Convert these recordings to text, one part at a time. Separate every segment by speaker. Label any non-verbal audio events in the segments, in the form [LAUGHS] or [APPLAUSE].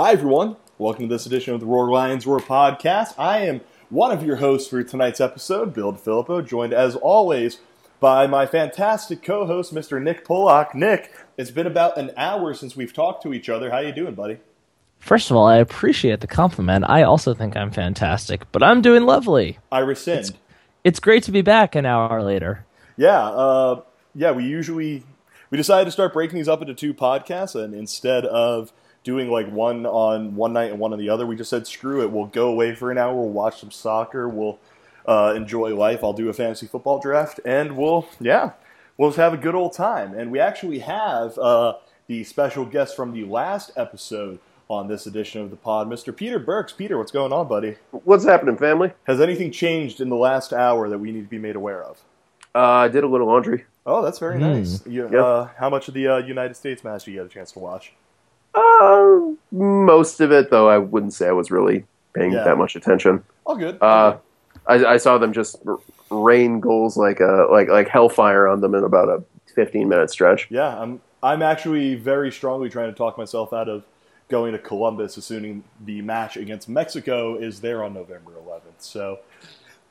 Speaker 1: Hi, everyone. Welcome to this edition of the Roar Lions Roar podcast. I am one of your hosts for tonight's episode, Bill DiFilippo, joined as always by my fantastic co-host, Mr. Nick Pollock. Nick, it's been about an hour since we've talked to each other. How you doing, buddy?
Speaker 2: First of all, I appreciate the compliment. I also think I'm fantastic, but I'm doing lovely.
Speaker 1: I rescind.
Speaker 2: It's, it's great to be back an hour later.
Speaker 1: Yeah, uh, yeah. We usually we decided to start breaking these up into two podcasts, and instead of doing like one on one night and one on the other, we just said screw it. We'll go away for an hour. We'll watch some soccer. We'll uh, enjoy life. I'll do a fantasy football draft, and we'll yeah, we'll just have a good old time. And we actually have uh, the special guest from the last episode on this edition of the pod, Mr. Peter Burks. Peter, what's going on, buddy?
Speaker 3: What's happening, family?
Speaker 1: Has anything changed in the last hour that we need to be made aware of?
Speaker 3: Uh, I did a little laundry.
Speaker 1: Oh, that's very mm. nice. You, yep. uh, how much of the uh, United States match did you get a chance to watch?
Speaker 3: Uh, most of it, though. I wouldn't say I was really paying yeah. that much attention.
Speaker 1: All good.
Speaker 3: Uh, I, I, saw them just rain goals like a like like hellfire on them in about a 15 minute stretch.
Speaker 1: Yeah, I'm I'm actually very strongly trying to talk myself out of going to Columbus, assuming the match against Mexico is there on November 11th. So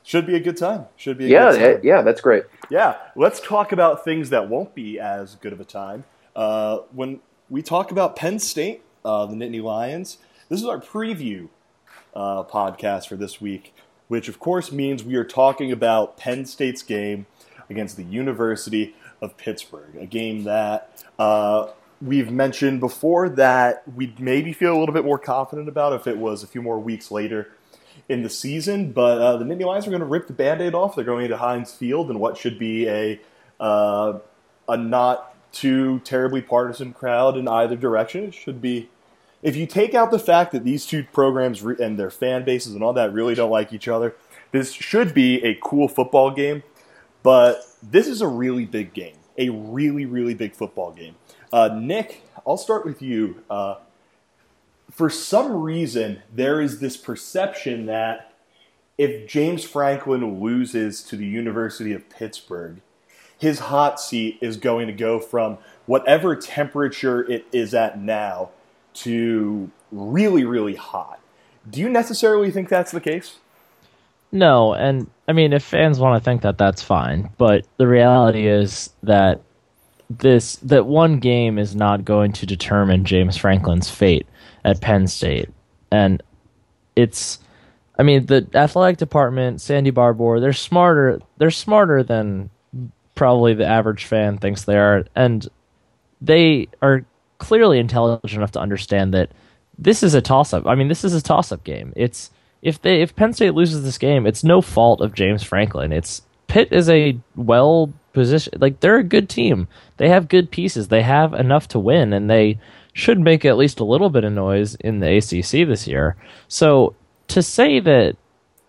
Speaker 1: should be a good time. Should be
Speaker 3: yeah, yeah, that's great.
Speaker 1: Yeah, let's talk about things that won't be as good of a time. Uh, when we talk about Penn State, uh, the Nittany Lions, this is our preview uh, podcast for this week, which of course means we are talking about Penn State's game against the University of Pittsburgh, a game that uh, we've mentioned before that we'd maybe feel a little bit more confident about if it was a few more weeks later in the season. But uh, the Nittany Lions are going to rip the Band-Aid off. They're going to Heinz Field in what should be a uh, a not too terribly partisan crowd in either direction. It should be. If you take out the fact that these two programs re- and their fan bases and all that really don't like each other, this should be a cool football game. But this is a really big game, a really, really big football game. Uh, Nick, I'll start with you. Uh, for some reason, there is this perception that if James Franklin loses to the University of Pittsburgh, his hot seat is going to go from whatever temperature it is at now to really, really hot. Do you necessarily think that's the case?
Speaker 2: No, and I mean, if fans want to think that, that's fine. But the reality is that this that one game is not going to determine James Franklin's fate at Penn State, and it's. I mean, the athletic department, Sandy Barbour, they're smarter. They're smarter than probably the average fan thinks they are, and they are clearly intelligent enough to understand that this is a toss-up. I mean, this is a toss-up game. It's if they if Penn State loses this game, it's no fault of James Franklin. It's Pitt is a well positioned like they're a good team. They have good pieces. They have enough to win, and they should make at least a little bit of noise in the ACC this year. So to say that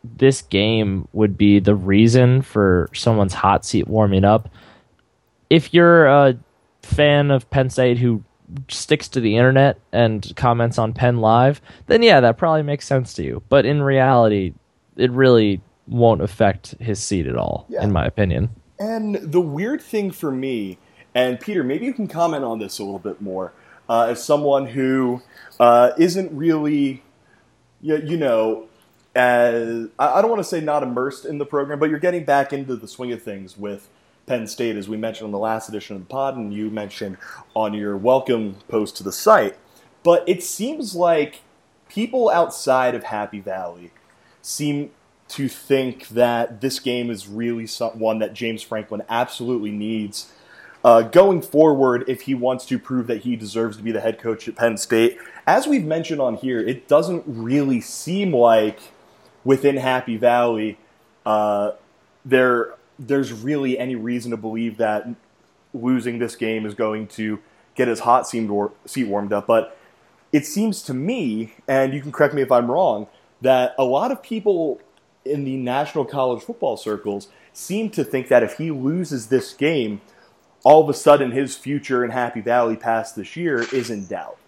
Speaker 2: this game would be the reason for someone's hot seat warming up, if you're a fan of Penn State who sticks to the internet and comments on Penn Live, then yeah, that probably makes sense to you. But in reality, it really won't affect his seat at all, yeah. in my opinion.
Speaker 1: And the weird thing for me, and Peter, maybe you can comment on this a little bit more uh, as someone who uh, not really, you, you know, as I don't want to say not immersed in the program, but you're getting back into the swing of things with Penn State, as we mentioned on the last edition of the pod, and you mentioned on your welcome post to the site. But it seems like people outside of Happy Valley seem to think that this game is really one that James Franklin absolutely needs uh, going forward, if he wants to prove that he deserves to be the head coach at Penn State, as we've mentioned on here, it doesn't really seem like within Happy Valley uh, there there's really any reason to believe that losing this game is going to get his hot seat warmed up. But it seems to me, and you can correct me if I'm wrong, that a lot of people in the national college football circles seem to think that if he loses this game, all of a sudden his future in Happy Valley past this year is in doubt.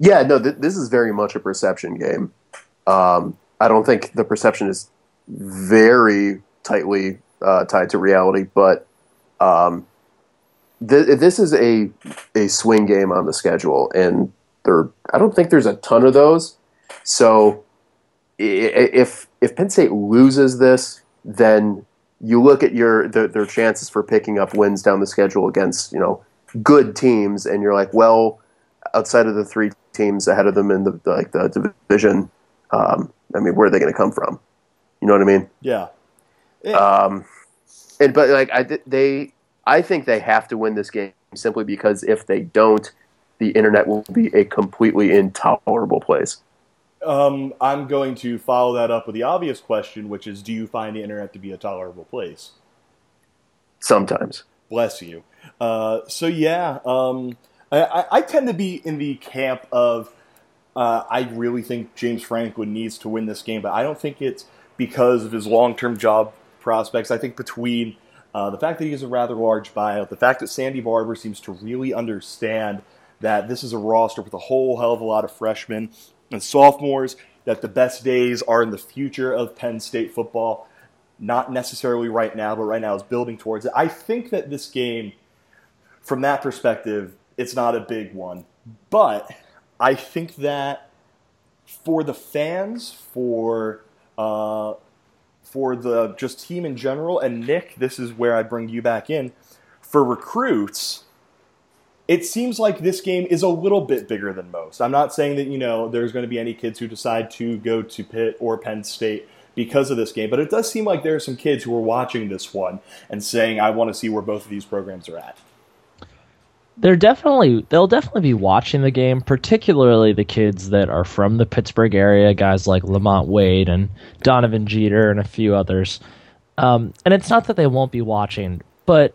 Speaker 3: Yeah, no, th- this is very much a perception game. Um, I don't think the perception is very tightly uh, tied to reality, but um, th- this is a a swing game on the schedule, and there. I don't think there's a ton of those. So if if Penn State loses this, then you look at your the, their chances for picking up wins down the schedule against you know good teams, and you're like, well, outside of the three teams ahead of them in the, like the division, um, I mean, where are they going to come from? You know what I mean?
Speaker 1: Yeah.
Speaker 3: yeah. Um, and but like I they, I think they have to win this game simply because if they don't, the internet will be a completely intolerable place.
Speaker 1: Um, I'm going to follow that up with the obvious question, which is, do you find the internet to be a tolerable place?
Speaker 3: Sometimes.
Speaker 1: Bless you. Uh, so yeah, um, I, I, tend to be in the camp of uh, I really think James Franklin needs to win this game, but I don't think it's because of his long-term job prospects. I think between uh, the fact that he has a rather large buyout, the fact that Sandy Barbour seems to really understand that this is a roster with a whole hell of a lot of freshmen and sophomores, that the best days are in the future of Penn State football, not necessarily right now, but right now is building towards it. I think that this game, from that perspective, it's not a big one. But I think that for the fans, for uh, for the just team in general, and Nick, this is where I bring you back in. For recruits, it seems like this game is a little bit bigger than most. I'm not saying that, you know, there's going to be any kids who decide to go to Pitt or Penn State because of this game, but it does seem like there are some kids who are watching this one and saying, I want to see where both of these programs are at.
Speaker 2: They're definitely they'll definitely be watching the game, particularly the kids that are from the Pittsburgh area, guys like Lamont Wade and Donovan Jeter and a few others. Um, and it's not that they won't be watching, but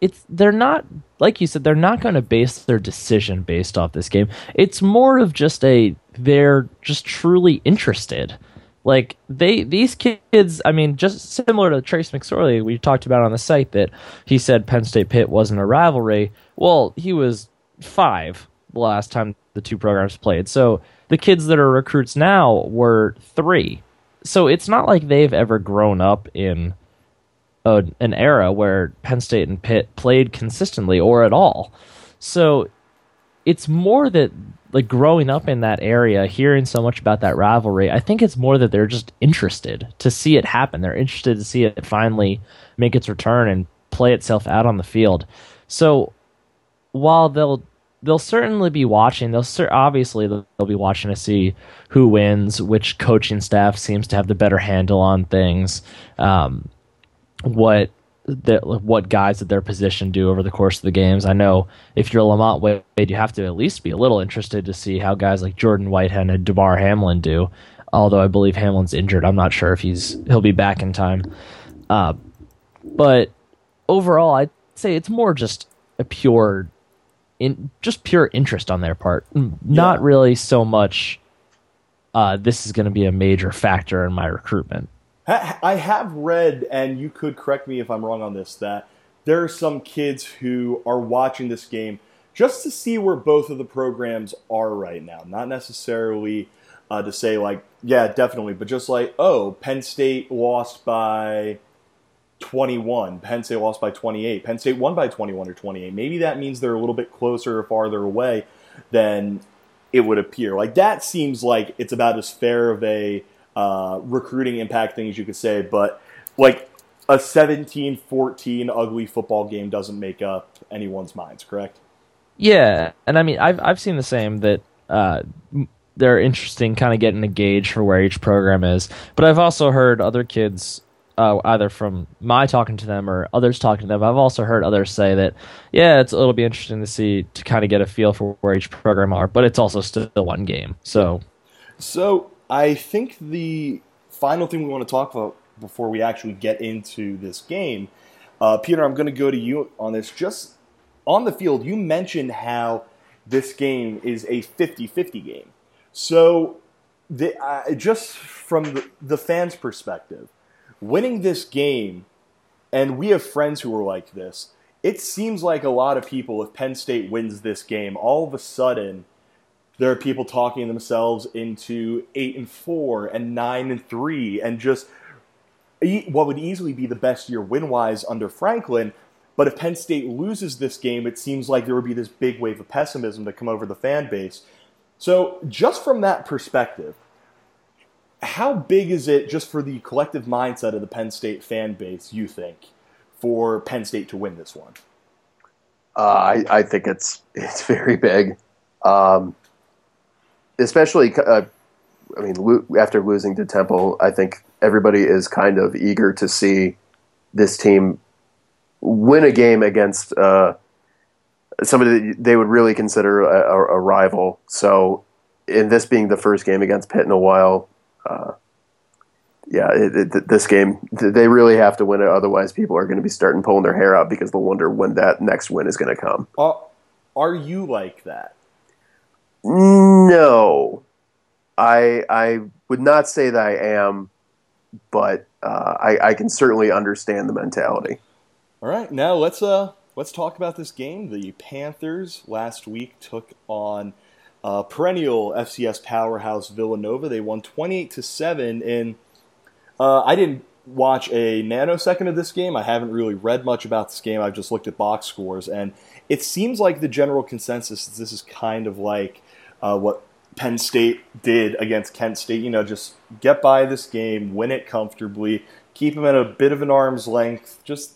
Speaker 2: it's they're not like you said they're not going to base their decision based off this game it's more of just a they're just truly interested like they these kids i mean just similar to trace mcsorley we talked about on the site that he said penn state pitt wasn't a rivalry well he was five the last time the two programs played so the kids that are recruits now were three so it's not like they've ever grown up in a, an era where Penn State and Pitt played consistently or at all. So it's more that like growing up in that area, hearing so much about that rivalry, I think it's more that they're just interested to see it happen. They're interested to see it finally make its return and play itself out on the field. So while they'll they'll certainly be watching, they'll obviously they'll be watching to see who wins, which coaching staff seems to have the better handle on things. Um, what what guys at their position do over the course of the games. I know if you're Lamont Wade, you have to at least be a little interested to see how guys like Jordan Whitehead and Damar Hamlin do. Although I believe Hamlin's injured, I'm not sure if he's he'll be back in time. Uh, but overall, I'd say it's more just a pure, in just pure interest on their part. Not yeah. really so much. Uh, this is going to be a major factor in my recruitment.
Speaker 1: I have read, and you could correct me if I'm wrong on this, that there are some kids who are watching this game just to see where both of the programs are right now. Not necessarily uh, to say, like, yeah, definitely, but just like, oh, Penn State lost by 21, Penn State lost by 28, Penn State won by 21 or 28. Maybe that means they're a little bit closer or farther away than it would appear. Like, that seems like it's about as fair of a uh, recruiting impact thing as you could say, but like a 17-14 ugly football game doesn't make up anyone's minds, correct?
Speaker 2: Yeah, and I mean I've I've seen the same that uh, they're interesting, kind of getting a gauge for where each program is. But I've also heard other kids, uh, either from my talking to them or others talking to them. I've also heard others say that, yeah, it's it'll be interesting to see to kind of get a feel for where each program are. But it's also still one game, so.
Speaker 1: So I think the final thing we want to talk about before we actually get into this game, uh, Peter, I'm going to go to you on this. Just on the field, you mentioned how this game is a 50 50 game. So, the, uh, just from the, the fans' perspective, winning this game, and we have friends who are like this, it seems like a lot of people, if Penn State wins this game, all of a sudden there are people talking themselves into eight and four and nine and three and just what would easily be the best year win wise under Franklin. But if Penn State loses this game, it seems like there would be this big wave of pessimism to come over the fan base. So, just from that perspective, how big is it just for the collective mindset of the Penn State fan base, you think, for Penn State to win this one?
Speaker 3: Uh, I, I think it's it's very big, um, especially. Uh, I mean, lo- after losing to Temple, I think everybody is kind of eager to see this team win a game against uh, somebody that they would really consider a, a, a, rival. So, in this being the first game against Pitt in a while, uh, yeah, it, it, this game they really have to win it. Otherwise, people are going to be starting pulling their hair out because they'll wonder when that next win is going to come.
Speaker 1: Uh, are you like that?
Speaker 3: No, I I would not say that I am, but uh, I, I can certainly understand the mentality.
Speaker 1: All right, now let's uh let's talk about this game. The Panthers last week took on uh, perennial FCS powerhouse Villanova. They won twenty eight to seven, and uh, I didn't watch a nanosecond of this game. I haven't really read much about this game. I've just looked at box scores, and it seems like the general consensus is this is kind of like uh, what Penn State did against Kent State. You know, just get by this game, win it comfortably, keep them at a bit of an arm's length, just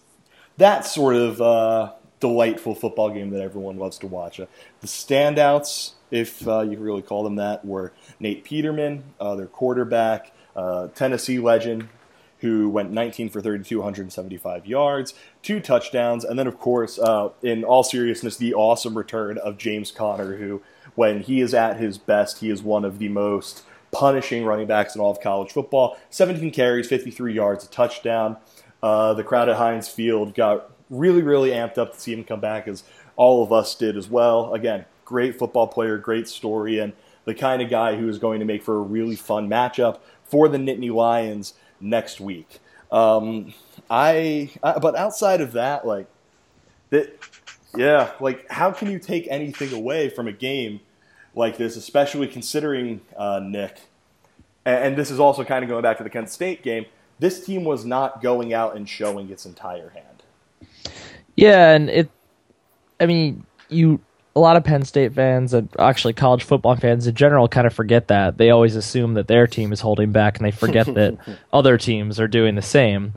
Speaker 1: that sort of uh, delightful football game that everyone loves to watch. Uh, the standouts, if uh, you really call them that, were Nate Peterman, uh, their quarterback, uh, Tennessee legend, who went 19 for 32, 175 yards, two touchdowns, and then, of course, uh, in all seriousness, the awesome return of James Conner, who, when he is at his best, he is one of the most punishing running backs in all of college football. 17 carries, 53 yards, a touchdown. Uh, the crowd at Heinz Field got really, really amped up to see him come back, as all of us did as well. Again, great football player, great story, and the kind of guy who is going to make for a really fun matchup for the Nittany Lions next week. Um, I, I, but outside of that, like that, yeah, like how can you take anything away from a game like this, especially considering uh, Nick? And, and this is also kind of going back to the Kent State game this team was not going out and showing its entire hand.
Speaker 2: Yeah, and it. I mean, you a lot of Penn State fans and actually college football fans in general kind of forget that. They always assume that their team is holding back, and they forget [LAUGHS] that other teams are doing the same.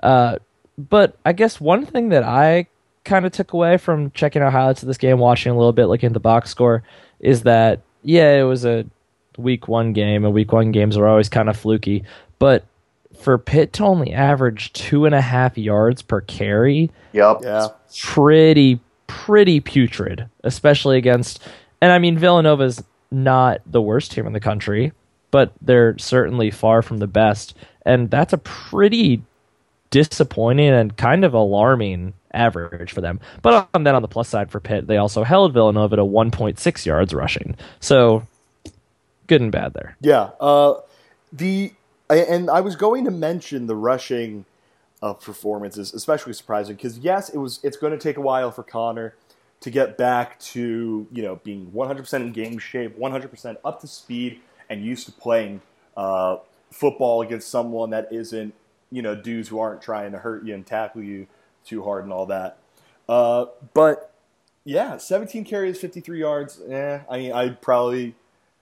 Speaker 2: Uh, but I guess one thing that I kind of took away from checking out highlights of this game, watching a little bit, looking at the box score, is that yeah, it was a week one game, and week one games are always kind of fluky. But for Pitt to only average two and a half yards per carry.
Speaker 3: Yep.
Speaker 1: Yeah.
Speaker 2: Pretty, pretty putrid, especially against. And I mean, Villanova's not the worst team in the country, but they're certainly far from the best. And that's a pretty disappointing and kind of alarming average for them. But on, then on the plus side for Pitt, they also held Villanova to 1.6 yards rushing. So good and bad there.
Speaker 1: Yeah. Uh, the and I was going to mention the rushing of performances, especially surprising because yes, it was. It's going to take a while for Conner to get back to you know being 100% in game shape, 100% up to speed, and used to playing uh, football against someone that isn't you know dudes who aren't trying to hurt you and tackle you too hard and all that. Uh, but yeah, 17 carries, 53 yards. Eh, I mean, I'd probably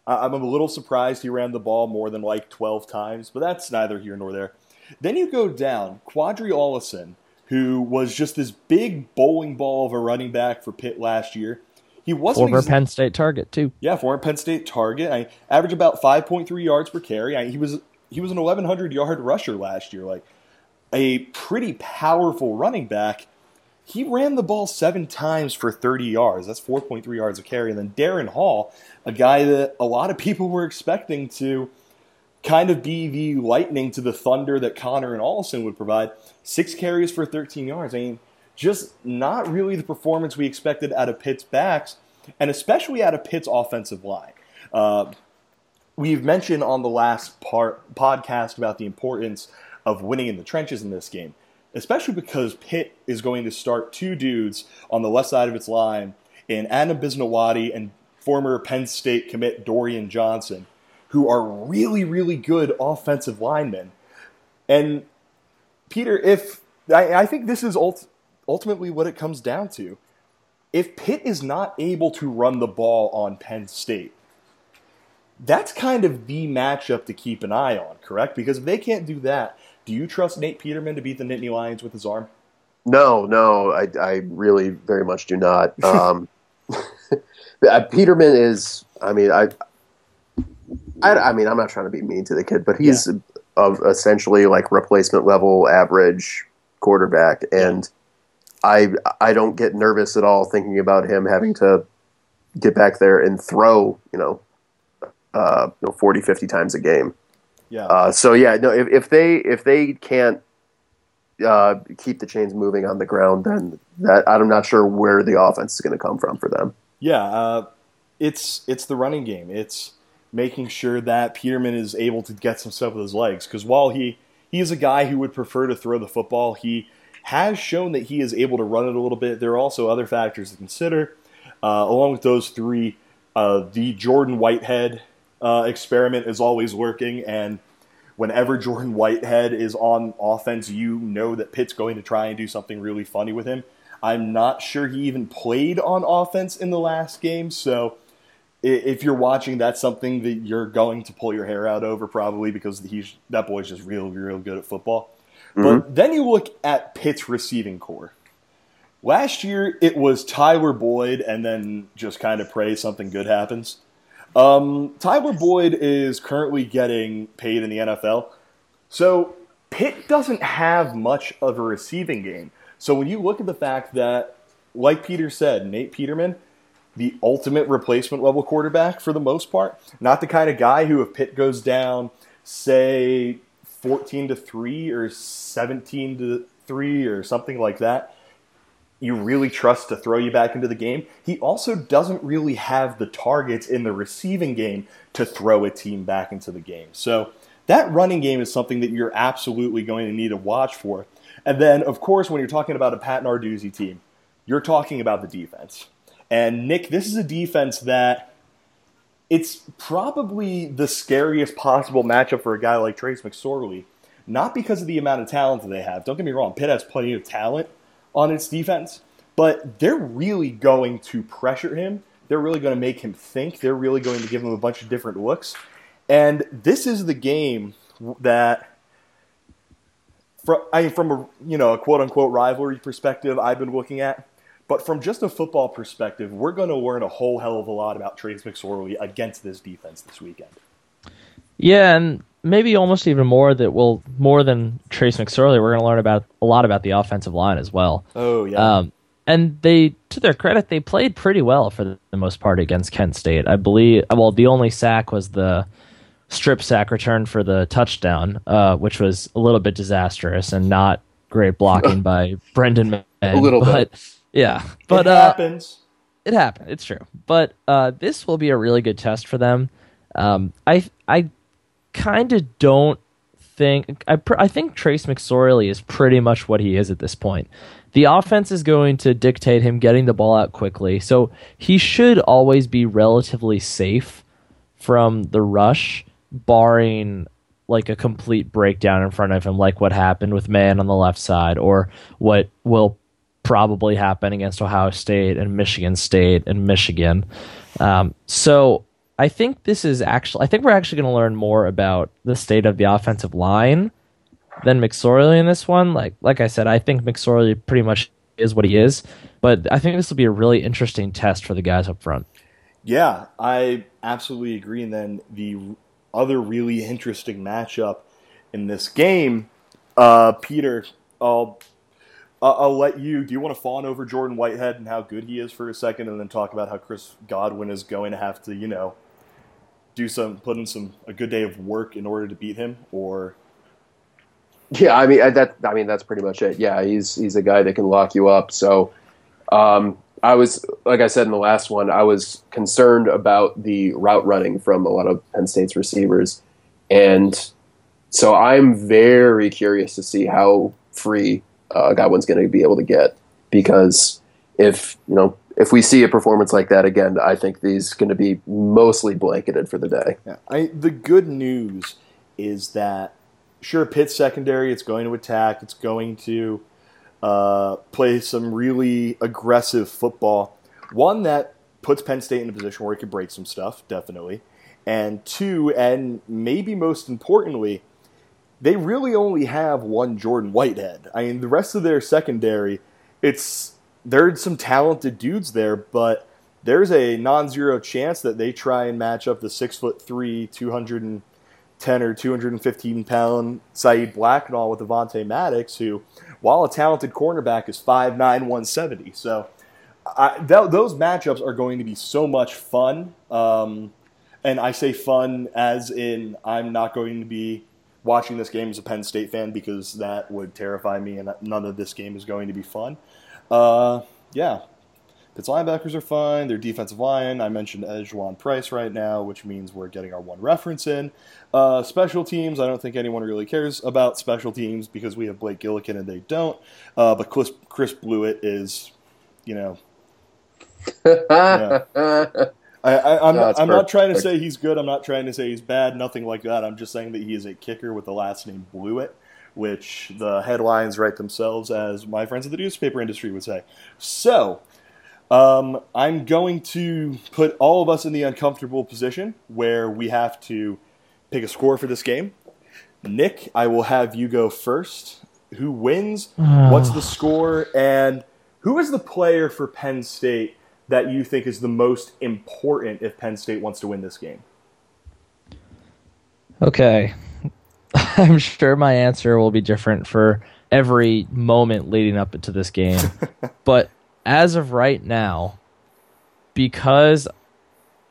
Speaker 1: I'm a little surprised he ran the ball more than like 12 times, but that's neither here nor there. Then you go down, Qadree Ollison, who was just this big bowling ball of a running back for Pitt last year. He wasn't
Speaker 2: former ex- Penn State target too.
Speaker 1: Yeah, former Penn State target. I averaged about 5.3 yards per carry. I, he was he was an 1100 yard rusher last year, like a pretty powerful running back. He ran the ball seven times for 30 yards. That's 4.3 yards of carry. And then Darrin Hall, a guy that a lot of people were expecting to kind of be the lightning to the thunder that Conner and Ollison would provide, six carries for 13 yards. I mean, just not really the performance we expected out of Pitt's backs, and especially out of Pitt's offensive line. Uh, we've mentioned on the last part podcast about the importance of winning in the trenches in this game especially because Pitt is going to start two dudes on the left side of its line in Adam Bisnowaty and former Penn State commit Dorian Johnson, who are really, really good offensive linemen. And Peter, if I, I think this is ult- ultimately what it comes down to. If Pitt is not able to run the ball on Penn State, that's kind of the matchup to keep an eye on, correct? Because if they can't do that, do you trust Nate Peterman to beat the Nittany Lions with his arm?
Speaker 3: No, no, I, I really very much do not. [LAUGHS] Um, [LAUGHS] Peterman is, I mean, I, I, I, mean, I'm not trying to be mean to the kid, but he's yeah. of essentially like replacement level average quarterback, and I, I don't get nervous at all thinking about him having to get back there and throw, you know, uh, you know, 40, 50 times a game.
Speaker 1: Yeah.
Speaker 3: Uh, so yeah, no, if, if they if they can't uh, keep the chains moving on the ground, then that I'm not sure where the offense is going to come from for them.
Speaker 1: Yeah, uh, it's it's the running game. It's making sure that Peterman is able to get some stuff with his legs. Because while he he is a guy who would prefer to throw the football, he has shown that he is able to run it a little bit. There are also other factors to consider. Uh, along with those three, uh, the Jordan Whitehead uh, experiment is always working, and whenever Jordan Whitehead is on offense, you know that Pitt's going to try and do something really funny with him. I'm not sure he even played on offense in the last game, so if you're watching, that's something that you're going to pull your hair out over probably because he's that boy's just real, real good at football. Mm-hmm. But then you look at Pitt's receiving corps. Last year it was Tyler Boyd, and then just kind of pray something good happens. Um, Tyler Boyd is currently getting paid in the NFL, so Pitt doesn't have much of a receiving game. So when you look at the fact that, like Peter said, Nate Peterman, the ultimate replacement level quarterback for the most part, not the kind of guy who, if Pitt goes down, say 14 to 3 or 17 to 3 or something like that, you really trust to throw you back into the game. He also doesn't really have the targets in the receiving game to throw a team back into the game. So that running game is something that you're absolutely going to need to watch for. And then, of course, when you're talking about a Pat Narduzzi team, you're talking about the defense. And Nick, this is a defense that it's probably the scariest possible matchup for a guy like Trace McSorley. Not because of the amount of talent that they have. Don't get me wrong, Pitt has plenty of talent on its defense, but they're really going to pressure him. They're really going to make him think. They're really going to give him a bunch of different looks. And this is the game that from I mean, from a you know a quote unquote rivalry perspective, I've been looking at. But from just a football perspective, we're going to learn a whole hell of a lot about Trace McSorley against this defense this weekend.
Speaker 2: Yeah, and maybe almost even more that will more than Trace McSorley, we're going to learn about a lot about the offensive line as well.
Speaker 1: Oh yeah. Um,
Speaker 2: and they, to their credit, they played pretty well for the most part against Kent State. I believe. Well, the only sack was the strip sack return for the touchdown, uh, which was a little bit disastrous and not great blocking [LAUGHS] by Brendan. May,
Speaker 3: a little
Speaker 2: but,
Speaker 3: bit,
Speaker 2: yeah. But
Speaker 1: it
Speaker 2: uh,
Speaker 1: happens.
Speaker 2: It happened. It's true. But uh, this will be a really good test for them. Um, I I kind of don't think I pr- I think Trace McSorley is pretty much what he is at this point. The offense is going to dictate him getting the ball out quickly, so he should always be relatively safe from the rush barring like a complete breakdown in front of him, like what happened with Mahon on the left side, or what will probably happen against Ohio State and Michigan State and Michigan. Um, so I think this is actually, I think we're actually going to learn more about the state of the offensive line than McSorley in this one. Like, like I said, I think McSorley pretty much is what he is, but I think this will be a really interesting test for the guys up front.
Speaker 1: Yeah, I absolutely agree. And then the other really interesting matchup in this game. Uh, Peter, I'll I'll let you. Do you want to fawn over Jordan Whitehead and how good he is for a second, and then talk about how Chris Godwin is going to have to, you know, do some put in some a good day of work in order to beat him, or
Speaker 3: yeah, I mean that. I mean that's pretty much it. Yeah, he's he's a guy that can lock you up. So, um, I was, like I said in the last one, I was concerned about the route running from a lot of Penn State's receivers. And so I'm very curious to see how free uh, Godwin's going to be able to get. Because if, you know, if we see a performance like that again, I think he's going to be mostly blanketed for the day.
Speaker 1: Yeah. I, the good news is that, sure, Pitt secondary, it's going to attack, it's going to uh, play some really aggressive football. One that puts Penn State in a position where it could break some stuff, definitely. And two, and maybe most importantly, they really only have one Jordan Whitehead. I mean, the rest of their secondary, it's there's some talented dudes there, but there's a non-zero chance that they try and match up the six foot three, two hundred and ten or two hundred and fifteen pound Saeed Blacknall with Avonte Maddox, who, while a talented cornerback, is 5'9", 170. So I, th- those matchups are going to be so much fun. Um, and I say fun as in I'm not going to be watching this game as a Penn State fan because that would terrify me, and none of this game is going to be fun. Uh, yeah, Pitt's linebackers are fine. Their defensive line, I mentioned Ejuan Price right now, which means we're getting our one reference in. Uh, special teams, I don't think anyone really cares about special teams because we have Blake Gillikin and they don't. Uh, but Chris, Chris Blewitt is, you know. [LAUGHS] yeah. I, am not, I'm not trying to say he's good. I'm not trying to say he's bad. Nothing like that. I'm just saying that he is a kicker with the last name Blewitt, which the headlines write themselves, as my friends in the newspaper industry would say. So, um, I'm going to put all of us in the uncomfortable position where we have to pick a score for this game. Nick, I will have you go first. Who wins? What's the [SIGHS] score? And who is the player for Penn State that you think is the most important if Penn State wants to win this game?
Speaker 2: Okay. [LAUGHS] I'm sure my answer will be different for every moment leading up to this game. [LAUGHS] but as of right now, because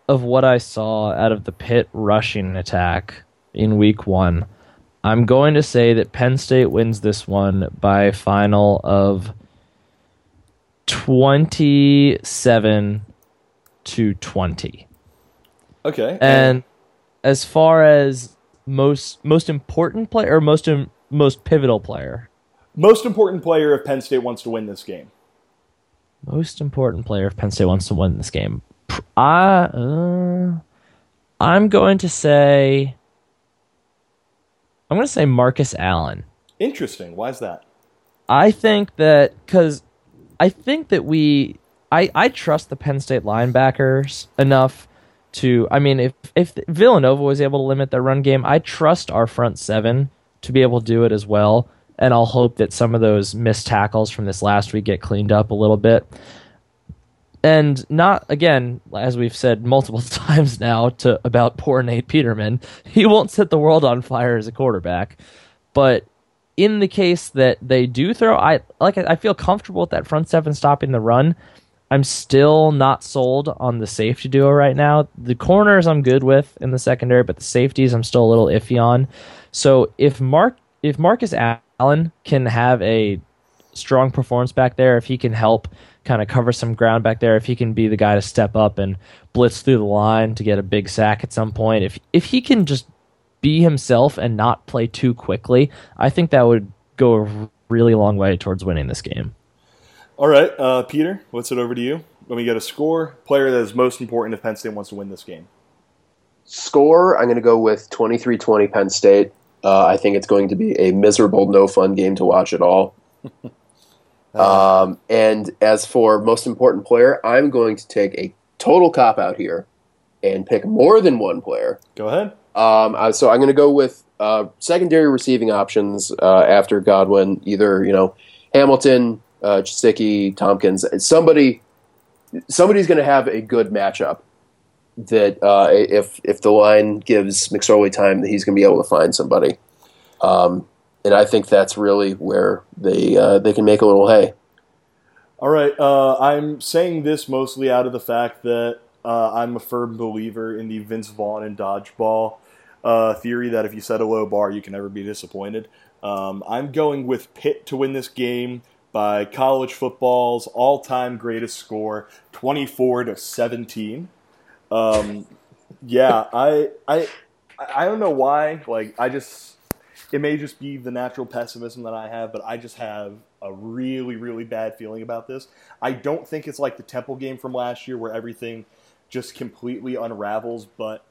Speaker 2: of what I saw out of the Pitt rushing attack in week one, I'm going to say that Penn State wins this one by final of 27 to 20.
Speaker 1: Okay.
Speaker 2: And as far as most most important player or most most pivotal player,
Speaker 1: most important player if Penn State wants to win this game.
Speaker 2: Most important player if Penn State wants to win this game. I uh, I'm going to say I'm going to say Marcus Allen.
Speaker 1: Interesting. Why is that?
Speaker 2: I think that because I think that we I I trust the Penn State linebackers enough to I mean if if Villanova was able to limit their run game, I trust our front seven to be able to do it as well. And I'll hope that some of those missed tackles from this last week get cleaned up a little bit. And not again, as we've said multiple [LAUGHS] times now to about poor Nate Peterman, he won't set the world on fire as a quarterback. But in the case that they do throw, I like I feel comfortable with that front seven stopping the run. I'm still not sold on the safety duo right now. The corners I'm good with in the secondary, but the safeties I'm still a little iffy on. So if Mark if Marcus Allen can have a strong performance back there, if he can help kind of cover some ground back there, if he can be the guy to step up and blitz through the line to get a big sack at some point, if if he can just be himself and not play too quickly, I think that would go a really long way towards winning this game.
Speaker 1: All right, uh, Peter, what's it over to you? Let me get a score. Player that is most important if Penn State wants to win this game.
Speaker 3: Score, I'm going to go with 23 20 Penn State. Uh, I think it's going to be a miserable, no fun game to watch at all. [LAUGHS] um, and as for most important player, I'm going to take a total cop out here and pick more than one player.
Speaker 1: Go ahead.
Speaker 3: Um, so I'm going to go with uh, secondary receiving options uh, after Godwin, either you know Hamilton, uh, Gesicki, Thompkins. Somebody, somebody's going to have a good matchup. That uh, if if the line gives McSorley time, that he's going to be able to find somebody. Um, and I think that's really where they uh, they can make a little hay.
Speaker 1: All right, uh, I'm saying this mostly out of the fact that uh, I'm a firm believer in the Vince Vaughn and dodgeball uh, theory that if you set a low bar, you can never be disappointed. Um, I'm going with Pitt to win this game by college football's all-time greatest score, 24 to 17. Um, yeah, I, I, I don't know why. Like, I just, it may just be the natural pessimism that I have, but I just have a really, really bad feeling about this. I don't think it's like the Temple game from last year where everything just completely unravels, but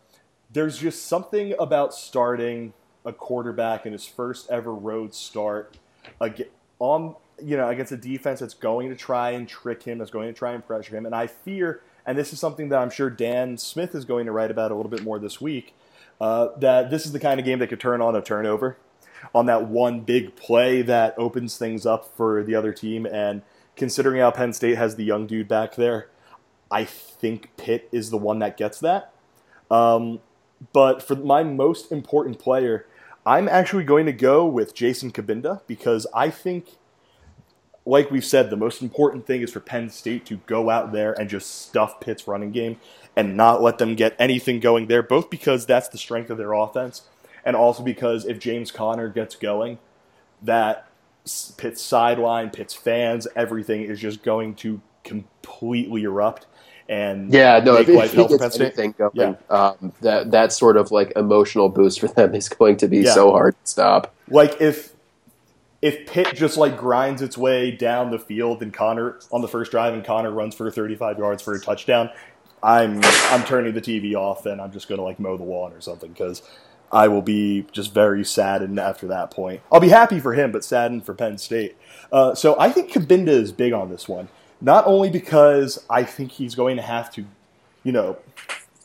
Speaker 1: there's just something about starting a quarterback in his first ever road start again, on you know, against a defense that's going to try and trick him, that's going to try and pressure him. And I fear, and this is something that I'm sure Dan Smith is going to write about a little bit more this week, uh, that this is the kind of game that could turn on a turnover on that one big play that opens things up for the other team. And considering how Penn State has the young dude back there, I think Pitt is the one that gets that. Um, but for my most important player, I'm actually going to go with Jason Cabinda because I think, like we've said, the most important thing is for Penn State to go out there and just stuff Pitt's running game and not let them get anything going there, both because that's the strength of their offense and also because if James Conner gets going, that Pitt's sideline, Pitt's fans, everything is just going to completely erupt. And
Speaker 3: yeah, no, if, if he gets anything going, yeah. um, that that sort of like emotional boost for them is going to be yeah. so hard to stop.
Speaker 1: Like if if Pitt just like grinds its way down the field and Conner on the first drive and Conner runs for 35 yards for a touchdown, I'm I'm turning the TV off and I'm just going to like mow the lawn or something because I will be just very saddened after that point. I'll be happy for him, but saddened for Penn State. Uh, so I think Cabinda is big on this one, not only because I think he's going to have to, you know,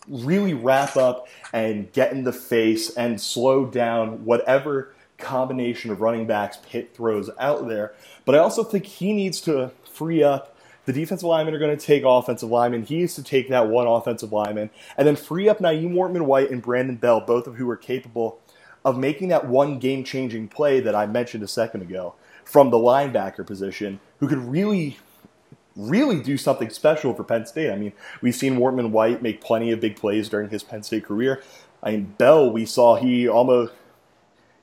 Speaker 1: really wrap up and get in the face and slow down whatever combination of running backs Pitt throws out there, but I also think he needs to free up the defensive linemen are going to take offensive linemen. He needs to take that one offensive lineman and then free up Nyeem Wartman-White and Brandon Bell, both of who are capable of making that one game changing play that I mentioned a second ago from the linebacker position, who could really, really do something special for Penn State. I mean, we've seen Wartman-White make plenty of big plays during his Penn State career. I mean, Bell, we saw he almost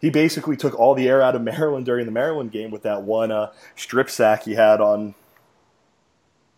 Speaker 1: he basically took all the air out of [LAUGHS] Maryland during the Maryland game with that one uh, strip sack he had on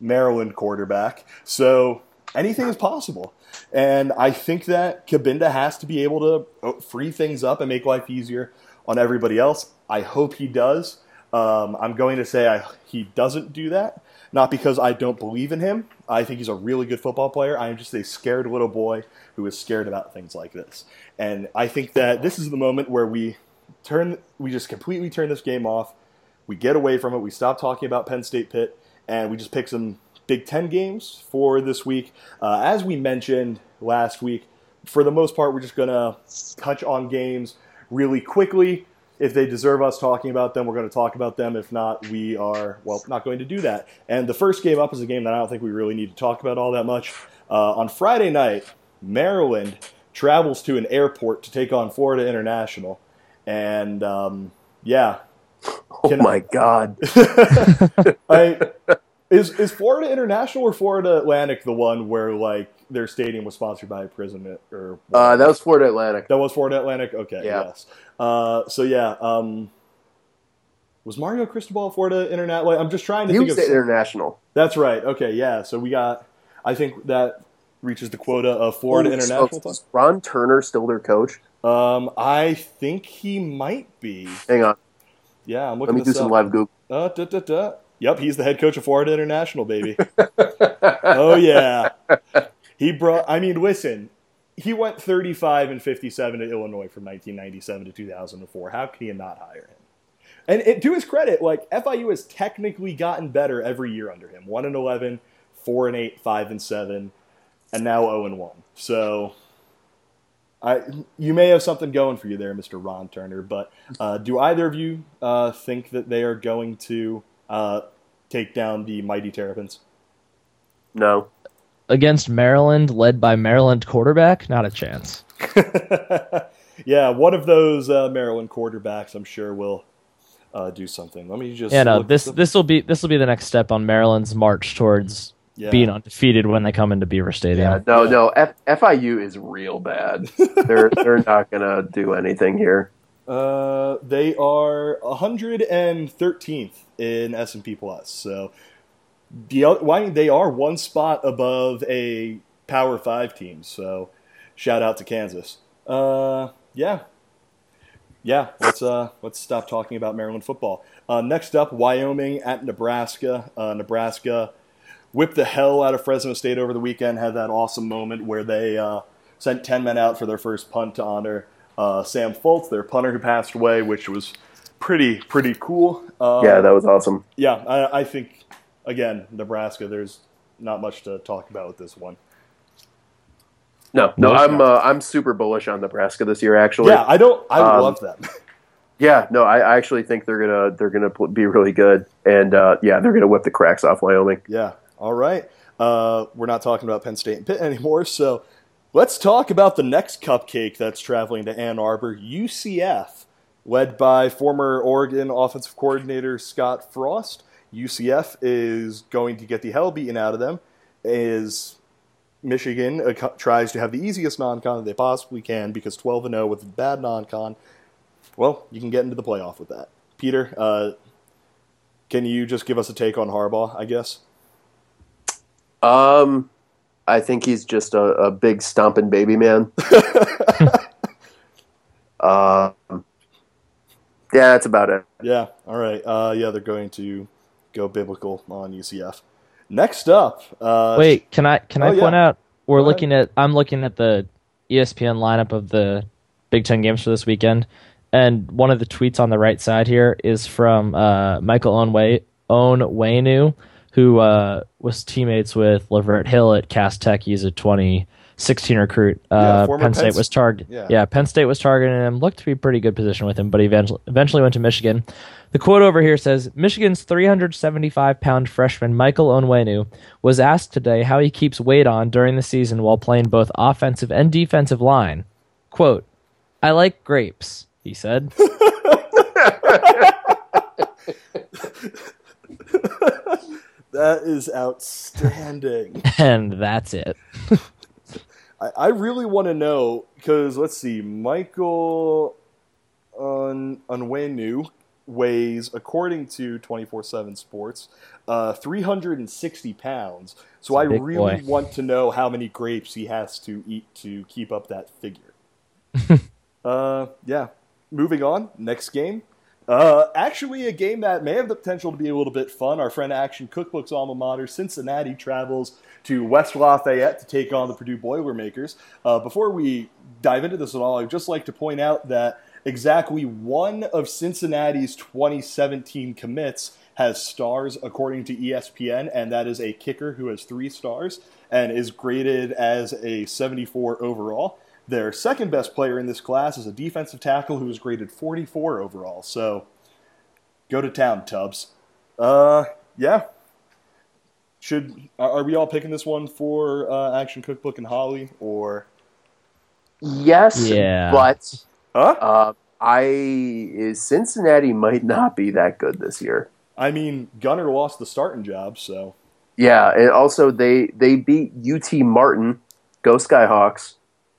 Speaker 1: Maryland quarterback. So anything is possible. And I think that Cabinda has to be able to oh, free things up and make life easier on everybody else. I hope he does. Um, I'm going to say I, he doesn't do that, not because I don't believe in him. I think he's a really good football player. I am just a scared little boy who is scared about things like this. And I think that this is the moment where we turn, we just completely turn this game off. We get away from it. We stop talking about Penn State Pitt and we just pick some Big Ten games for this week. Uh, as we mentioned last week, for the most part, we're just going to touch on games really quickly. If they deserve us talking about them, we're going to talk about them. If not, we are, well, not going to do that. And the first game up is a game that I don't think we really need to talk about all that much. Uh, on Friday night, Maryland travels to an airport to take on Florida International. And um, yeah,
Speaker 3: Oh my God! [LAUGHS] [LAUGHS]
Speaker 1: I is is Florida International or Florida Atlantic the one where like their stadium was sponsored by a prison or?
Speaker 3: Uh, that was Florida Atlantic.
Speaker 1: That was Florida Atlantic. Okay. Yeah. Yes. Uh, so yeah. Um, was Mario Cristobal Florida International? I'm just trying to
Speaker 3: he
Speaker 1: think
Speaker 3: was
Speaker 1: of
Speaker 3: international.
Speaker 1: That's right. Okay. Yeah. So we got. I think that reaches the quota of Florida oh, International.
Speaker 3: So is Ron Turner still their coach?
Speaker 1: Um, I think he might be.
Speaker 3: Hang on.
Speaker 1: Yeah, I'm looking.
Speaker 3: Let me do some live Google.
Speaker 1: Uh, da, da, da. Yep, he's the head coach of Florida International, baby. [LAUGHS] oh yeah. He brought I mean, listen, he went 35 and 57 at Illinois from 1997 to 2004. How can you not hire him? And it, to his credit, like FIU has technically gotten better every year under him. 1 and 11, 4 and 8, 5 and 7, and now 0 and 1. So I, you may have something going for you there, Mr. Ron Turner. But uh, do either of you uh, think that they are going to uh, take down the mighty Terrapins?
Speaker 3: No.
Speaker 2: Against Maryland, led by Maryland quarterback, not a chance. [LAUGHS]
Speaker 1: yeah, one of those uh, Maryland quarterbacks, I'm sure, will uh, do something. Let me just.
Speaker 2: Yeah, no. This this will be this will be the next step on Maryland's march towards yeah. being undefeated when they come into Beaver Stadium.
Speaker 3: Yeah, no, no. F- FIU is real bad. [LAUGHS] they're they're not gonna do anything here.
Speaker 1: Uh, they are 113th in S and P Plus. So the why they are one spot above a Power Five team. So shout out to Kansas. Uh, yeah, yeah. Let's uh, let's stop talking about Maryland football. Uh, next up, Wyoming at Nebraska. Uh, Nebraska whipped the hell out of Fresno State over the weekend. Had that awesome moment where they uh, sent ten men out for their first punt to honor uh, Sam Foltz, their punter who passed away, which was pretty pretty cool. Um,
Speaker 3: yeah, that was awesome.
Speaker 1: yeah. I, I think again, Nebraska. There's not much to talk about with this one.
Speaker 3: No, no,
Speaker 2: No,
Speaker 3: I'm uh, I'm super bullish on Nebraska this year. Actually,
Speaker 1: Yeah, I don't. I
Speaker 3: Um,
Speaker 1: love them. [LAUGHS]
Speaker 3: Yeah, no, I, I actually think they're gonna they're gonna be really good, and uh, yeah, they're gonna whip the cracks off Wyoming.
Speaker 1: Yeah. All right. Uh, we're not talking about Penn State and Pitt [LAUGHS] anymore, so let's talk about the next cupcake that's traveling to Ann Arbor, UCF, led by former Oregon offensive coordinator Scott Frost. UCF is going to get the hell beaten out of them Is Michigan uh, tries to have the easiest non-con that they possibly can because 12 and 0 with a bad non-con. Well, you can get into the playoff with that. Peter, uh, can you just give us a take on Harbaugh? I guess.
Speaker 3: Um, I think he's just a, a big stomping baby man. [LAUGHS] um, yeah, that's about it.
Speaker 1: Yeah. All right. Uh, yeah, they're going to go biblical on UCF. Next up. Uh,
Speaker 2: Wait, can I can
Speaker 1: Oh,
Speaker 2: I
Speaker 1: yeah.
Speaker 2: point out we're
Speaker 1: Go ahead.
Speaker 2: looking at I'm looking at the ESPN lineup of the Big Ten games for this weekend, and one of the tweets on the right side here is from uh, Michael Onway Onwenu, who uh, was teammates with Lavert Hill at Cass Tech. He's a 2016 recruit. Uh,
Speaker 1: former
Speaker 2: Penn State was target.
Speaker 1: yeah.
Speaker 2: Yeah. Penn State was targeting him. Looked to be pretty good position with him, but he eventually eventually went to Michigan. The quote over here says Michigan's 375 pound freshman Michael Onwenu was asked today how he keeps weight on during the season while playing both offensive and defensive line. Quote, I like grapes, he said. [LAUGHS] [LAUGHS]
Speaker 1: that is outstanding.
Speaker 2: and that's it. [LAUGHS]
Speaker 1: I, I really want to know because let's see, Michael Un Unwenu weighs, according to twenty four seven Sports, uh, three hundred and sixty pounds. So I really
Speaker 2: boy.
Speaker 1: want to know how many grapes he has to eat to keep up that figure. [LAUGHS] uh, yeah. Moving on, next game. Uh, actually, a game that may have the potential to be a little bit fun. Our friend Action Cookbook's alma mater, Cincinnati, travels to West Lafayette to take on the Purdue Boilermakers. Uh, before we dive into this at all, I'd just like to point out that exactly one of Cincinnati's 2017 commits has stars according to ESPN, and that is a kicker who has three stars and is graded as a 74 overall. Their second best player in this class is a defensive tackle who is graded 44 overall. So go to town, Tubbs. Uh, yeah. Should are are we all picking this one for uh, Action Cookbook and Holly or
Speaker 3: Yes,
Speaker 2: Yeah.
Speaker 3: but
Speaker 1: huh?
Speaker 3: uh, I Cincinnati might not be that good this year.
Speaker 1: I mean, Gunner lost the starting job, so
Speaker 3: Yeah, and also they they beat UT Martin, go Skyhawks,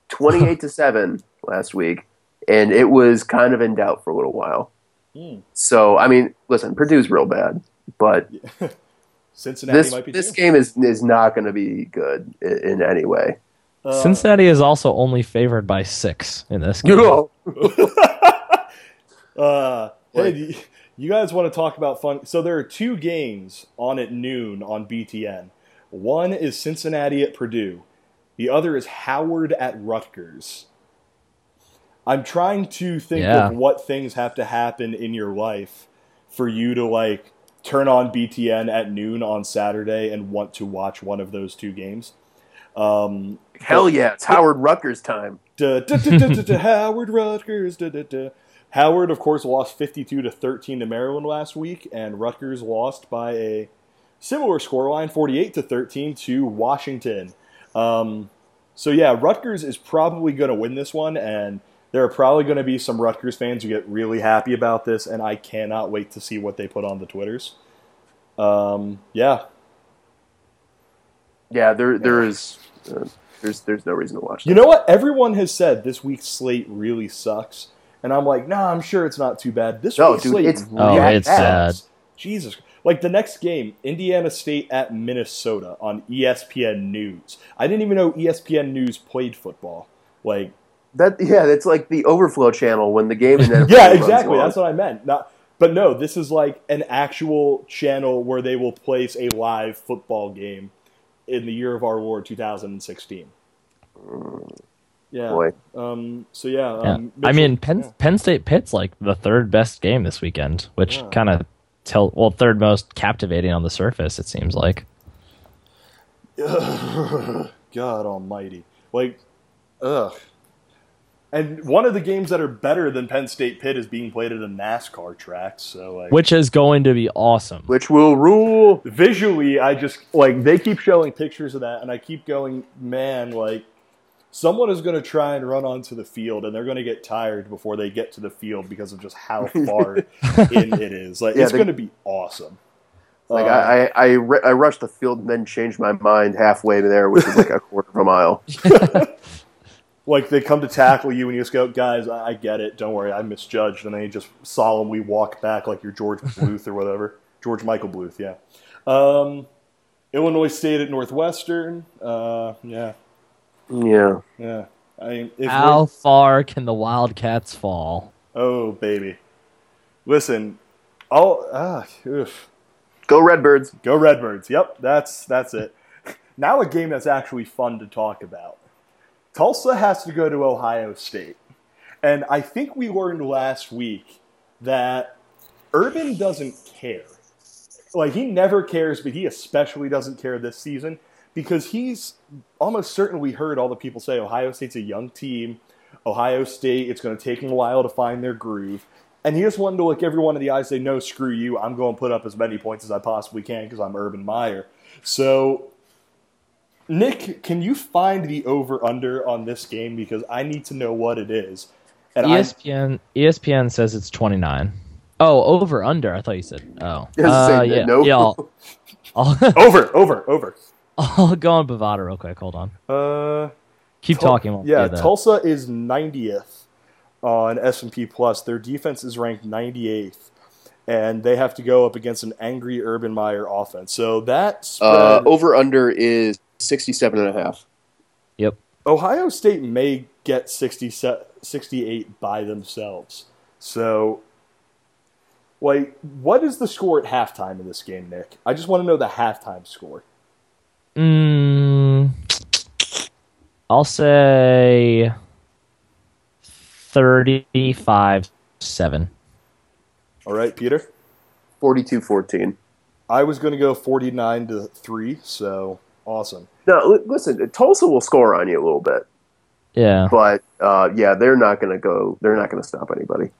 Speaker 3: twenty eight to seven last week, and it was kind of in doubt for a little while.
Speaker 1: Hmm.
Speaker 3: So I mean, listen, Purdue's real bad, but [LAUGHS]
Speaker 1: Cincinnati
Speaker 3: this
Speaker 1: might be
Speaker 3: this game is is not going to be good in, in any way.
Speaker 1: Uh,
Speaker 2: Cincinnati is also only favored by six in this game. [LAUGHS] [LAUGHS]
Speaker 1: uh, hey,
Speaker 3: Right.
Speaker 1: do you, you guys want to talk about fun? So there are two games on at noon on BTN. One is Cincinnati at Purdue. The other is Howard at Rutgers. I'm trying to think
Speaker 2: Yeah.
Speaker 1: of what things have to happen in your life for you to like turn on BTN at noon on Saturday and want to watch one of those two games. Um,
Speaker 3: Hell yeah, it's Howard Rutgers time.
Speaker 1: Da, da, da, da, da, da, Howard Rutgers. Da, da, da. Howard, of course, lost 52 to 13 to Maryland last week, and Rutgers lost by a similar scoreline, 48 to 13 to Washington. Um, so yeah, Rutgers is probably going to win this one, and there are probably going to be some Rutgers fans who get really happy about this, and I cannot wait to see what they put on the twitters. Um, yeah,
Speaker 3: Yeah, there there is uh, there's there's no reason to watch.
Speaker 1: You know what? Everyone has said this week's slate really sucks, and I'm like, nah, I'm sure it's not too bad. This
Speaker 3: No,
Speaker 1: week's
Speaker 3: dude,
Speaker 1: slate,
Speaker 3: it's
Speaker 2: Oh, it's
Speaker 1: sucks.
Speaker 2: sad.
Speaker 1: Jesus, like the next game, Indiana State at Minnesota on ESPN News. I didn't even know ESPN News played football. Like,
Speaker 3: That yeah, that's like the overflow channel when the game and [LAUGHS]
Speaker 1: yeah, exactly. That's what I meant. Not, but no, this is like an actual channel where they will place a live football game in the year of our Lord 2016. Yeah.
Speaker 3: Boy.
Speaker 1: Um. So yeah.
Speaker 2: Yeah.
Speaker 1: Um,
Speaker 2: I mean, Penn
Speaker 1: yeah.
Speaker 2: Penn State Pitt's like the third best game this weekend, which
Speaker 1: Yeah.
Speaker 2: kind of tell well third most captivating on the surface. It seems like. [LAUGHS]
Speaker 1: God Almighty! Like, ugh. And one of the games that are better than Penn State Pitt is being played at a NASCAR track. So like,
Speaker 2: Which is going to be awesome.
Speaker 3: Which will rule.
Speaker 1: visually, I just like they keep showing pictures of that, and I keep going, man, like someone is going to try and run onto the field, and they're going to get tired before they get to the field because of just how far [LAUGHS] in it is. Like
Speaker 3: Yeah,
Speaker 1: it's
Speaker 3: they-
Speaker 1: going to be awesome.
Speaker 3: Like
Speaker 1: Uh,
Speaker 3: I, I, I, ru- I rushed the field and then changed my mind halfway there, which is like a quarter of a mile. [LAUGHS] [LAUGHS]
Speaker 1: like they come to tackle you, and you just go, guys, I, I get it. Don't worry, I misjudged, and then you just solemnly walk back like you're George Bluth or whatever, George Michael Bluth, yeah. Um, Illinois State at Northwestern, uh, yeah,
Speaker 3: Yeah.
Speaker 1: yeah. I mean, if
Speaker 2: How
Speaker 1: North-
Speaker 2: far can the Wildcats fall?
Speaker 1: Oh, baby. Listen, I'll ah, oof.
Speaker 3: Go Redbirds.
Speaker 1: go Redbirds. Yep, that's that's it. [LAUGHS] Now a game that's actually fun to talk about. Tulsa has to go to Ohio State. And I think we learned last week that Urban doesn't care. Like he never cares, but he especially doesn't care this season because he's almost certainly heard all the people say Ohio State's a young team. Ohio State, it's going to take them a while to find their groove. And he just wanted to look everyone in the eye and say, no, screw you. I'm going to put up as many points as I possibly can because I'm Urban Meyer. So, Nick, can you find the over under on this game? Because I need to know what it is. And I,
Speaker 2: ESPN ESPN says it's 29. Oh, over under. I thought you said. Oh,
Speaker 3: Yeah,
Speaker 2: uh, yeah,
Speaker 3: no.
Speaker 2: yeah. I'll, I'll, [LAUGHS]
Speaker 1: over, over, over.
Speaker 2: I'll go on Bovada real quick. Hold on.
Speaker 1: Uh,
Speaker 2: Keep
Speaker 1: Tul-
Speaker 2: talking.
Speaker 1: Yeah. Tulsa is 90th on S&P Plus. Their defense is ranked 98th, and they have to go up against an angry Urban Meyer offense. So that spread,
Speaker 3: Uh, over under is 67 and a half.
Speaker 2: Yep.
Speaker 1: Ohio State may get 60, 68 by themselves. So, like, what is the score at halftime in this game, Nick? I just want to know the halftime score.
Speaker 2: I'll say 35 7.
Speaker 1: All right, Peter.
Speaker 3: 42 14.
Speaker 1: I was going to go 49 to 3, so awesome.
Speaker 3: Now, li- listen, Tulsa will score on you a little bit,
Speaker 2: Yeah.
Speaker 3: but uh, yeah, they're not going to go. They're not going to stop anybody.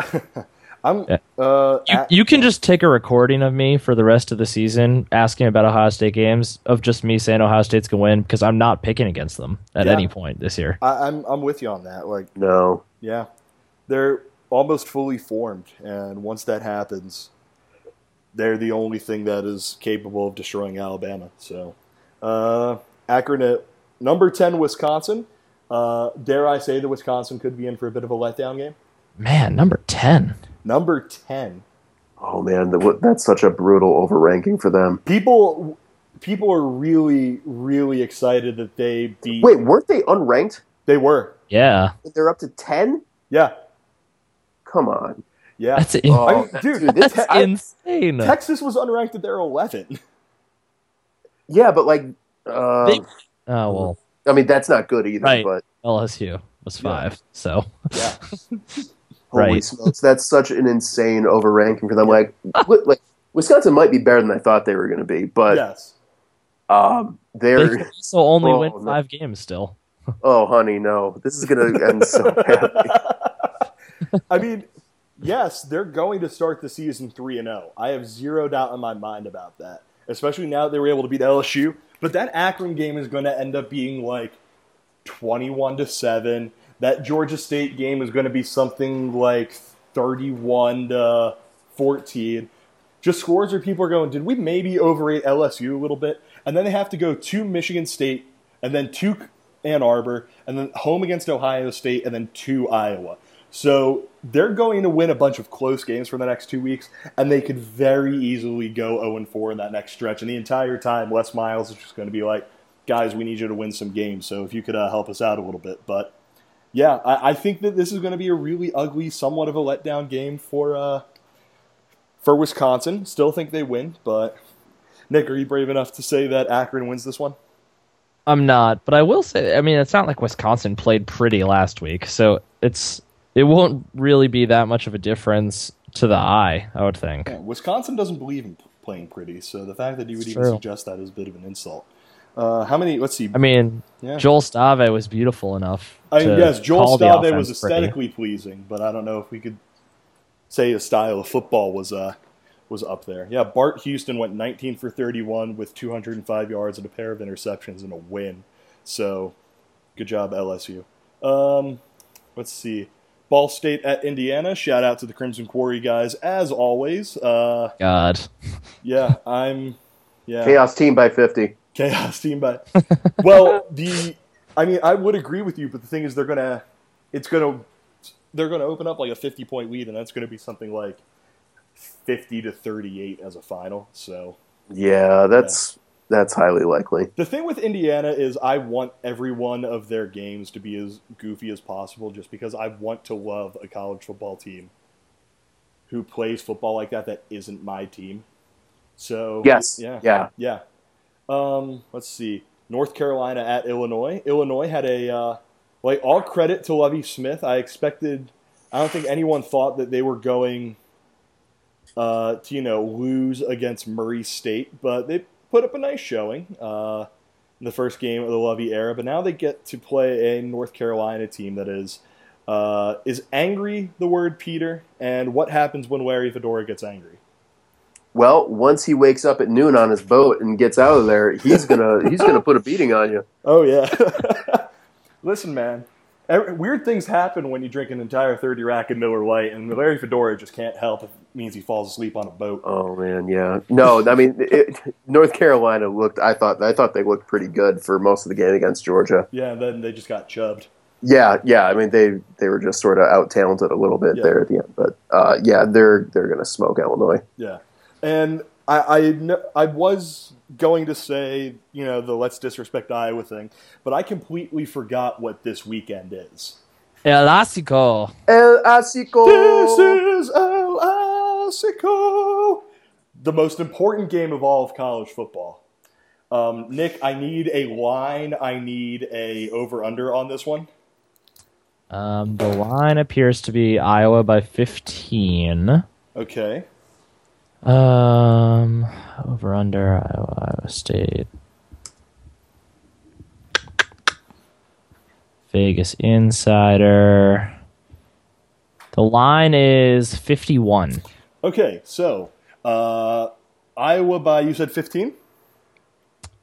Speaker 3: [LAUGHS]
Speaker 1: I'm uh
Speaker 2: You,
Speaker 1: at-
Speaker 2: you can just take a recording of me for the rest of the season asking about Ohio State games of just me saying Ohio State's going to win because I'm not picking against them at
Speaker 1: Yeah.
Speaker 2: any point this year.
Speaker 1: I, I'm I'm with you on that. Like,
Speaker 3: No,
Speaker 1: yeah, they're almost fully formed, and once that happens, they're the only thing that is capable of destroying Alabama. So, uh, Akron at number ten, Wisconsin. Uh, dare I say that Wisconsin could be in for a bit of a letdown game?
Speaker 2: Man, number 10.
Speaker 1: Number ten.
Speaker 3: oh man, that's such a brutal overranking for them.
Speaker 1: People, people are really, really excited that they beat.
Speaker 3: Wait, weren't they unranked?
Speaker 1: they were.
Speaker 2: Yeah.
Speaker 3: They're up to 10.
Speaker 1: Yeah,
Speaker 3: Come on,
Speaker 1: yeah.
Speaker 2: That's,
Speaker 3: Oh,
Speaker 1: I mean, dude,
Speaker 3: this-
Speaker 1: Te-
Speaker 3: I-
Speaker 2: insane.
Speaker 1: Texas was unranked at their 11.
Speaker 3: yeah, but like, uh,
Speaker 2: They- oh, well,
Speaker 3: I mean, that's not good either.
Speaker 2: Right.
Speaker 3: But
Speaker 2: LSU was five. So,
Speaker 1: Yeah. [LAUGHS]
Speaker 3: holy
Speaker 2: Right.
Speaker 3: smokes, that's such an insane overranking for them. Like, wi- like Wisconsin might be better than I thought they were going to be, but
Speaker 1: yes.
Speaker 3: um,
Speaker 2: they
Speaker 3: they're
Speaker 2: could also only
Speaker 3: Oh,
Speaker 2: win
Speaker 3: no.
Speaker 2: five games still.
Speaker 3: oh honey, no, this is going to end so [LAUGHS] badly.
Speaker 1: I mean, yes, they're going to start the season 3 and 0. I have zero doubt in my mind about that, especially now that they were able to beat LSU. But that Akron game is going to end up being like 21 to 7. That Georgia State game is going to be something like 31 to 14. Just scores where people are going, did we maybe overrate LSU a little bit? And then they have to go to Michigan State and then to Ann Arbor and then home against Ohio State and then to Iowa. So they're going to win a bunch of close games for the next two weeks, and they could very easily go 0 4 in that next stretch. And the entire time, Les Miles is just going to be like, guys, we need you to win some games. So if you could uh, help us out a little bit. But yeah, I, I think that this is going to be a really ugly, somewhat of a letdown game for uh, for Wisconsin. Still think they win, but Nick, are you brave enough to say that Akron wins this one?
Speaker 2: I'm not, but I will say. I mean, it's not like Wisconsin played pretty last week, so it's it won't really be that much of a difference to the eye. I would think.
Speaker 1: Yeah, Wisconsin doesn't believe in playing pretty, so the fact that you would
Speaker 2: It's
Speaker 1: even
Speaker 2: true.
Speaker 1: suggest that is a bit of an insult. Uh, how many? Let's see.
Speaker 2: I mean,
Speaker 1: Yeah.
Speaker 2: Joel Stave was beautiful enough.
Speaker 1: I mean, yes, Joel
Speaker 2: call the
Speaker 1: Stave
Speaker 2: offense
Speaker 1: was
Speaker 2: pretty.
Speaker 1: aesthetically pleasing, but I don't know if we could say his style of football was uh was up there. Yeah, Bart Houston went 19 for 31 with 205 yards and a pair of interceptions and a win. So, good job LSU. Um, let's see. Ball State at Indiana. Shout out to the Crimson Quarry guys as always. Uh,
Speaker 2: God. [LAUGHS]
Speaker 1: yeah, I'm. Yeah,
Speaker 3: Chaos team by 50.
Speaker 1: chaos team by. well the i mean i would agree with you but the thing is they're gonna it's gonna they're gonna open up like a 50 point lead and that's gonna be something like 50 to 38 as a final so
Speaker 3: Yeah, that's that's highly likely.
Speaker 1: the thing with indiana is i want every one of their games to be as goofy as possible just because i want to love a college football team who plays football like that that isn't my team so
Speaker 3: Yes.
Speaker 1: yeah
Speaker 3: Yeah.
Speaker 1: Yeah. Um, let's see. North Carolina at Illinois. Illinois had a uh, like all credit to Lovie Smith. I expected. I don't think anyone thought that they were going uh, to you know lose against Murray State, but they put up a nice showing uh, in the first game of the Lovie era. But now they get to play a North Carolina team that is uh, is angry. The word Peter, and what happens when Larry Fedora gets angry?
Speaker 3: Well, once he wakes up at noon on his boat and gets out of there, he's gonna he's gonna put a beating on you. [LAUGHS]
Speaker 1: Oh yeah. [LAUGHS] Listen, man. every- Weird things happen when you drink an entire 30 rack of Miller Lite, and Larry Fedora just can't help it means he falls asleep on a boat.
Speaker 3: Oh man, yeah. No, I mean it, North Carolina looked. I thought I thought they looked pretty good for most of the game against Georgia.
Speaker 1: Yeah, and then they just got chubbed.
Speaker 3: Yeah, yeah. I mean they they were just sort of out talented a little bit
Speaker 1: Yeah.
Speaker 3: there at the end, but uh, yeah, they're they're gonna smoke Illinois.
Speaker 1: Yeah, and I I, I was going to say you know the let's disrespect Iowa thing, but I completely forgot what this weekend is.
Speaker 2: Elástico.
Speaker 3: El Assico.
Speaker 1: This is El Assico, the most important game of all of college football. Um, Nick, I need a line. I need a over under on this one.
Speaker 2: Um, the line appears to be Iowa by 15.
Speaker 1: Okay.
Speaker 2: Um, over under Iowa, Iowa State. Vegas Insider. The line is 51.
Speaker 1: Okay. So uh, Iowa by you said fifteen.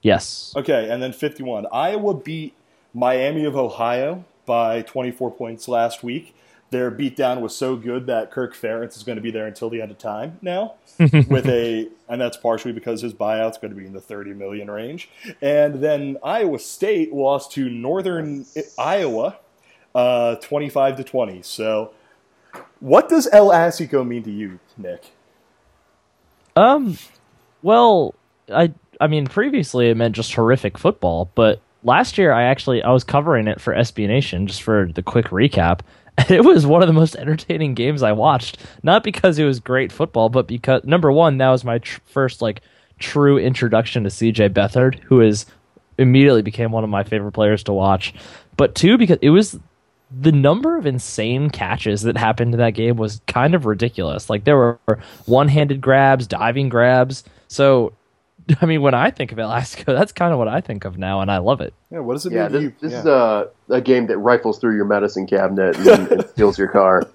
Speaker 2: Yes.
Speaker 1: Okay, and then 51. Iowa beat Miami of Ohio by 24 points last week. Their beatdown was so good that Kirk Ferentz is going to be there until the end of time now, [LAUGHS] with a, and that's partially because his buyout's going to be in the 30 million range. And then Iowa State lost to Northern Iowa, uh, 25 to 20. So, what does El Assico mean to you, Nick?
Speaker 2: Um, well, I I mean previously it meant just horrific football, but last year I actually I was covering it for SB Nation just for the quick recap. [LAUGHS] It was one of the most entertaining games I watched, not because it was great football, but because number one, that was my tr- first like true introduction to CJ Beathard, who is immediately became one of my favorite players to watch. But two, because it was the number of insane catches that happened in that game was kind of ridiculous. Like there were one-handed grabs, diving grabs. So, [LAUGHS] I mean, when I think of Alaska, that's kind of what I think of now, and I love it.
Speaker 1: Yeah, what does it
Speaker 3: Yeah,
Speaker 1: mean to
Speaker 3: this,
Speaker 1: you?
Speaker 3: this
Speaker 1: Yeah.
Speaker 3: is a, a game that rifles through your medicine cabinet and, and [LAUGHS] steals your car. [LAUGHS]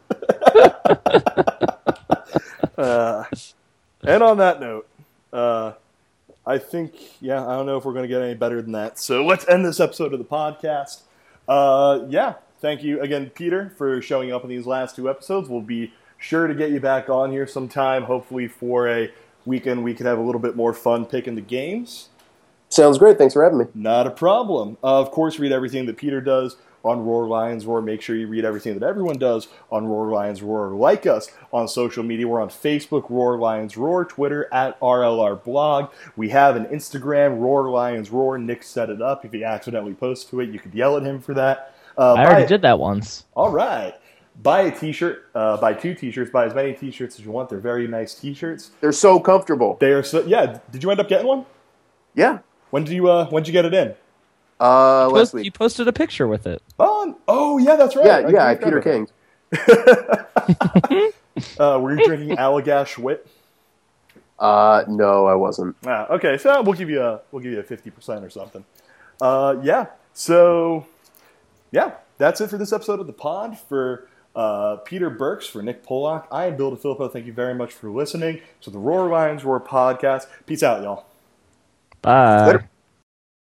Speaker 1: Uh, and on that note, uh, I think, yeah, I don't know if we're going to get any better than that. So let's end this episode of the podcast. Uh, yeah, thank you again, Peter, for showing up in these last two episodes. We'll be sure to get you back on here sometime, hopefully for a weekend we could have a little bit more fun picking the games.
Speaker 3: Sounds great. Thanks for having me.
Speaker 1: Not a problem. Uh, of course, read everything that Peter does on Roar Lions Roar. Make sure you read everything that everyone does on Roar Lions Roar. Like us on social media. We're on Facebook, Roar Lions Roar, Twitter at RLR Blog. We have an Instagram, Roar Lions Roar. Nick set it up. If he accidentally posts to it, you could yell at him for that. Uh,
Speaker 2: I already
Speaker 1: buy-
Speaker 2: did that once.
Speaker 1: All right. Buy a t-shirt. Uh, buy two t-shirts. Buy as many t-shirts as you want. They're very nice t-shirts.
Speaker 3: They're so comfortable.
Speaker 1: They are so. Yeah. Did you end up getting one?
Speaker 3: Yeah.
Speaker 1: When did you? Uh, when did you get it in?
Speaker 3: Uh,
Speaker 2: You
Speaker 3: last
Speaker 2: post-
Speaker 3: week.
Speaker 2: You posted a picture with it.
Speaker 1: Oh, oh yeah, that's right.
Speaker 3: yeah, yeah,
Speaker 1: I
Speaker 3: I Peter
Speaker 1: King. [LAUGHS]
Speaker 3: King. [LAUGHS]
Speaker 1: Uh, were you drinking Allagash Wit?
Speaker 3: Uh, no, I wasn't.
Speaker 1: Ah, okay, so we'll give you a we'll give you a fifty percent or something. Uh, yeah. So, yeah, that's it for this episode of the Pod. For uh, Peter Burks, for Nick Pollock, I am Bill DiFilippo. Thank you very much for listening to the Roar Lions Roar podcast. Peace out, y'all.
Speaker 2: Bye.
Speaker 3: Later.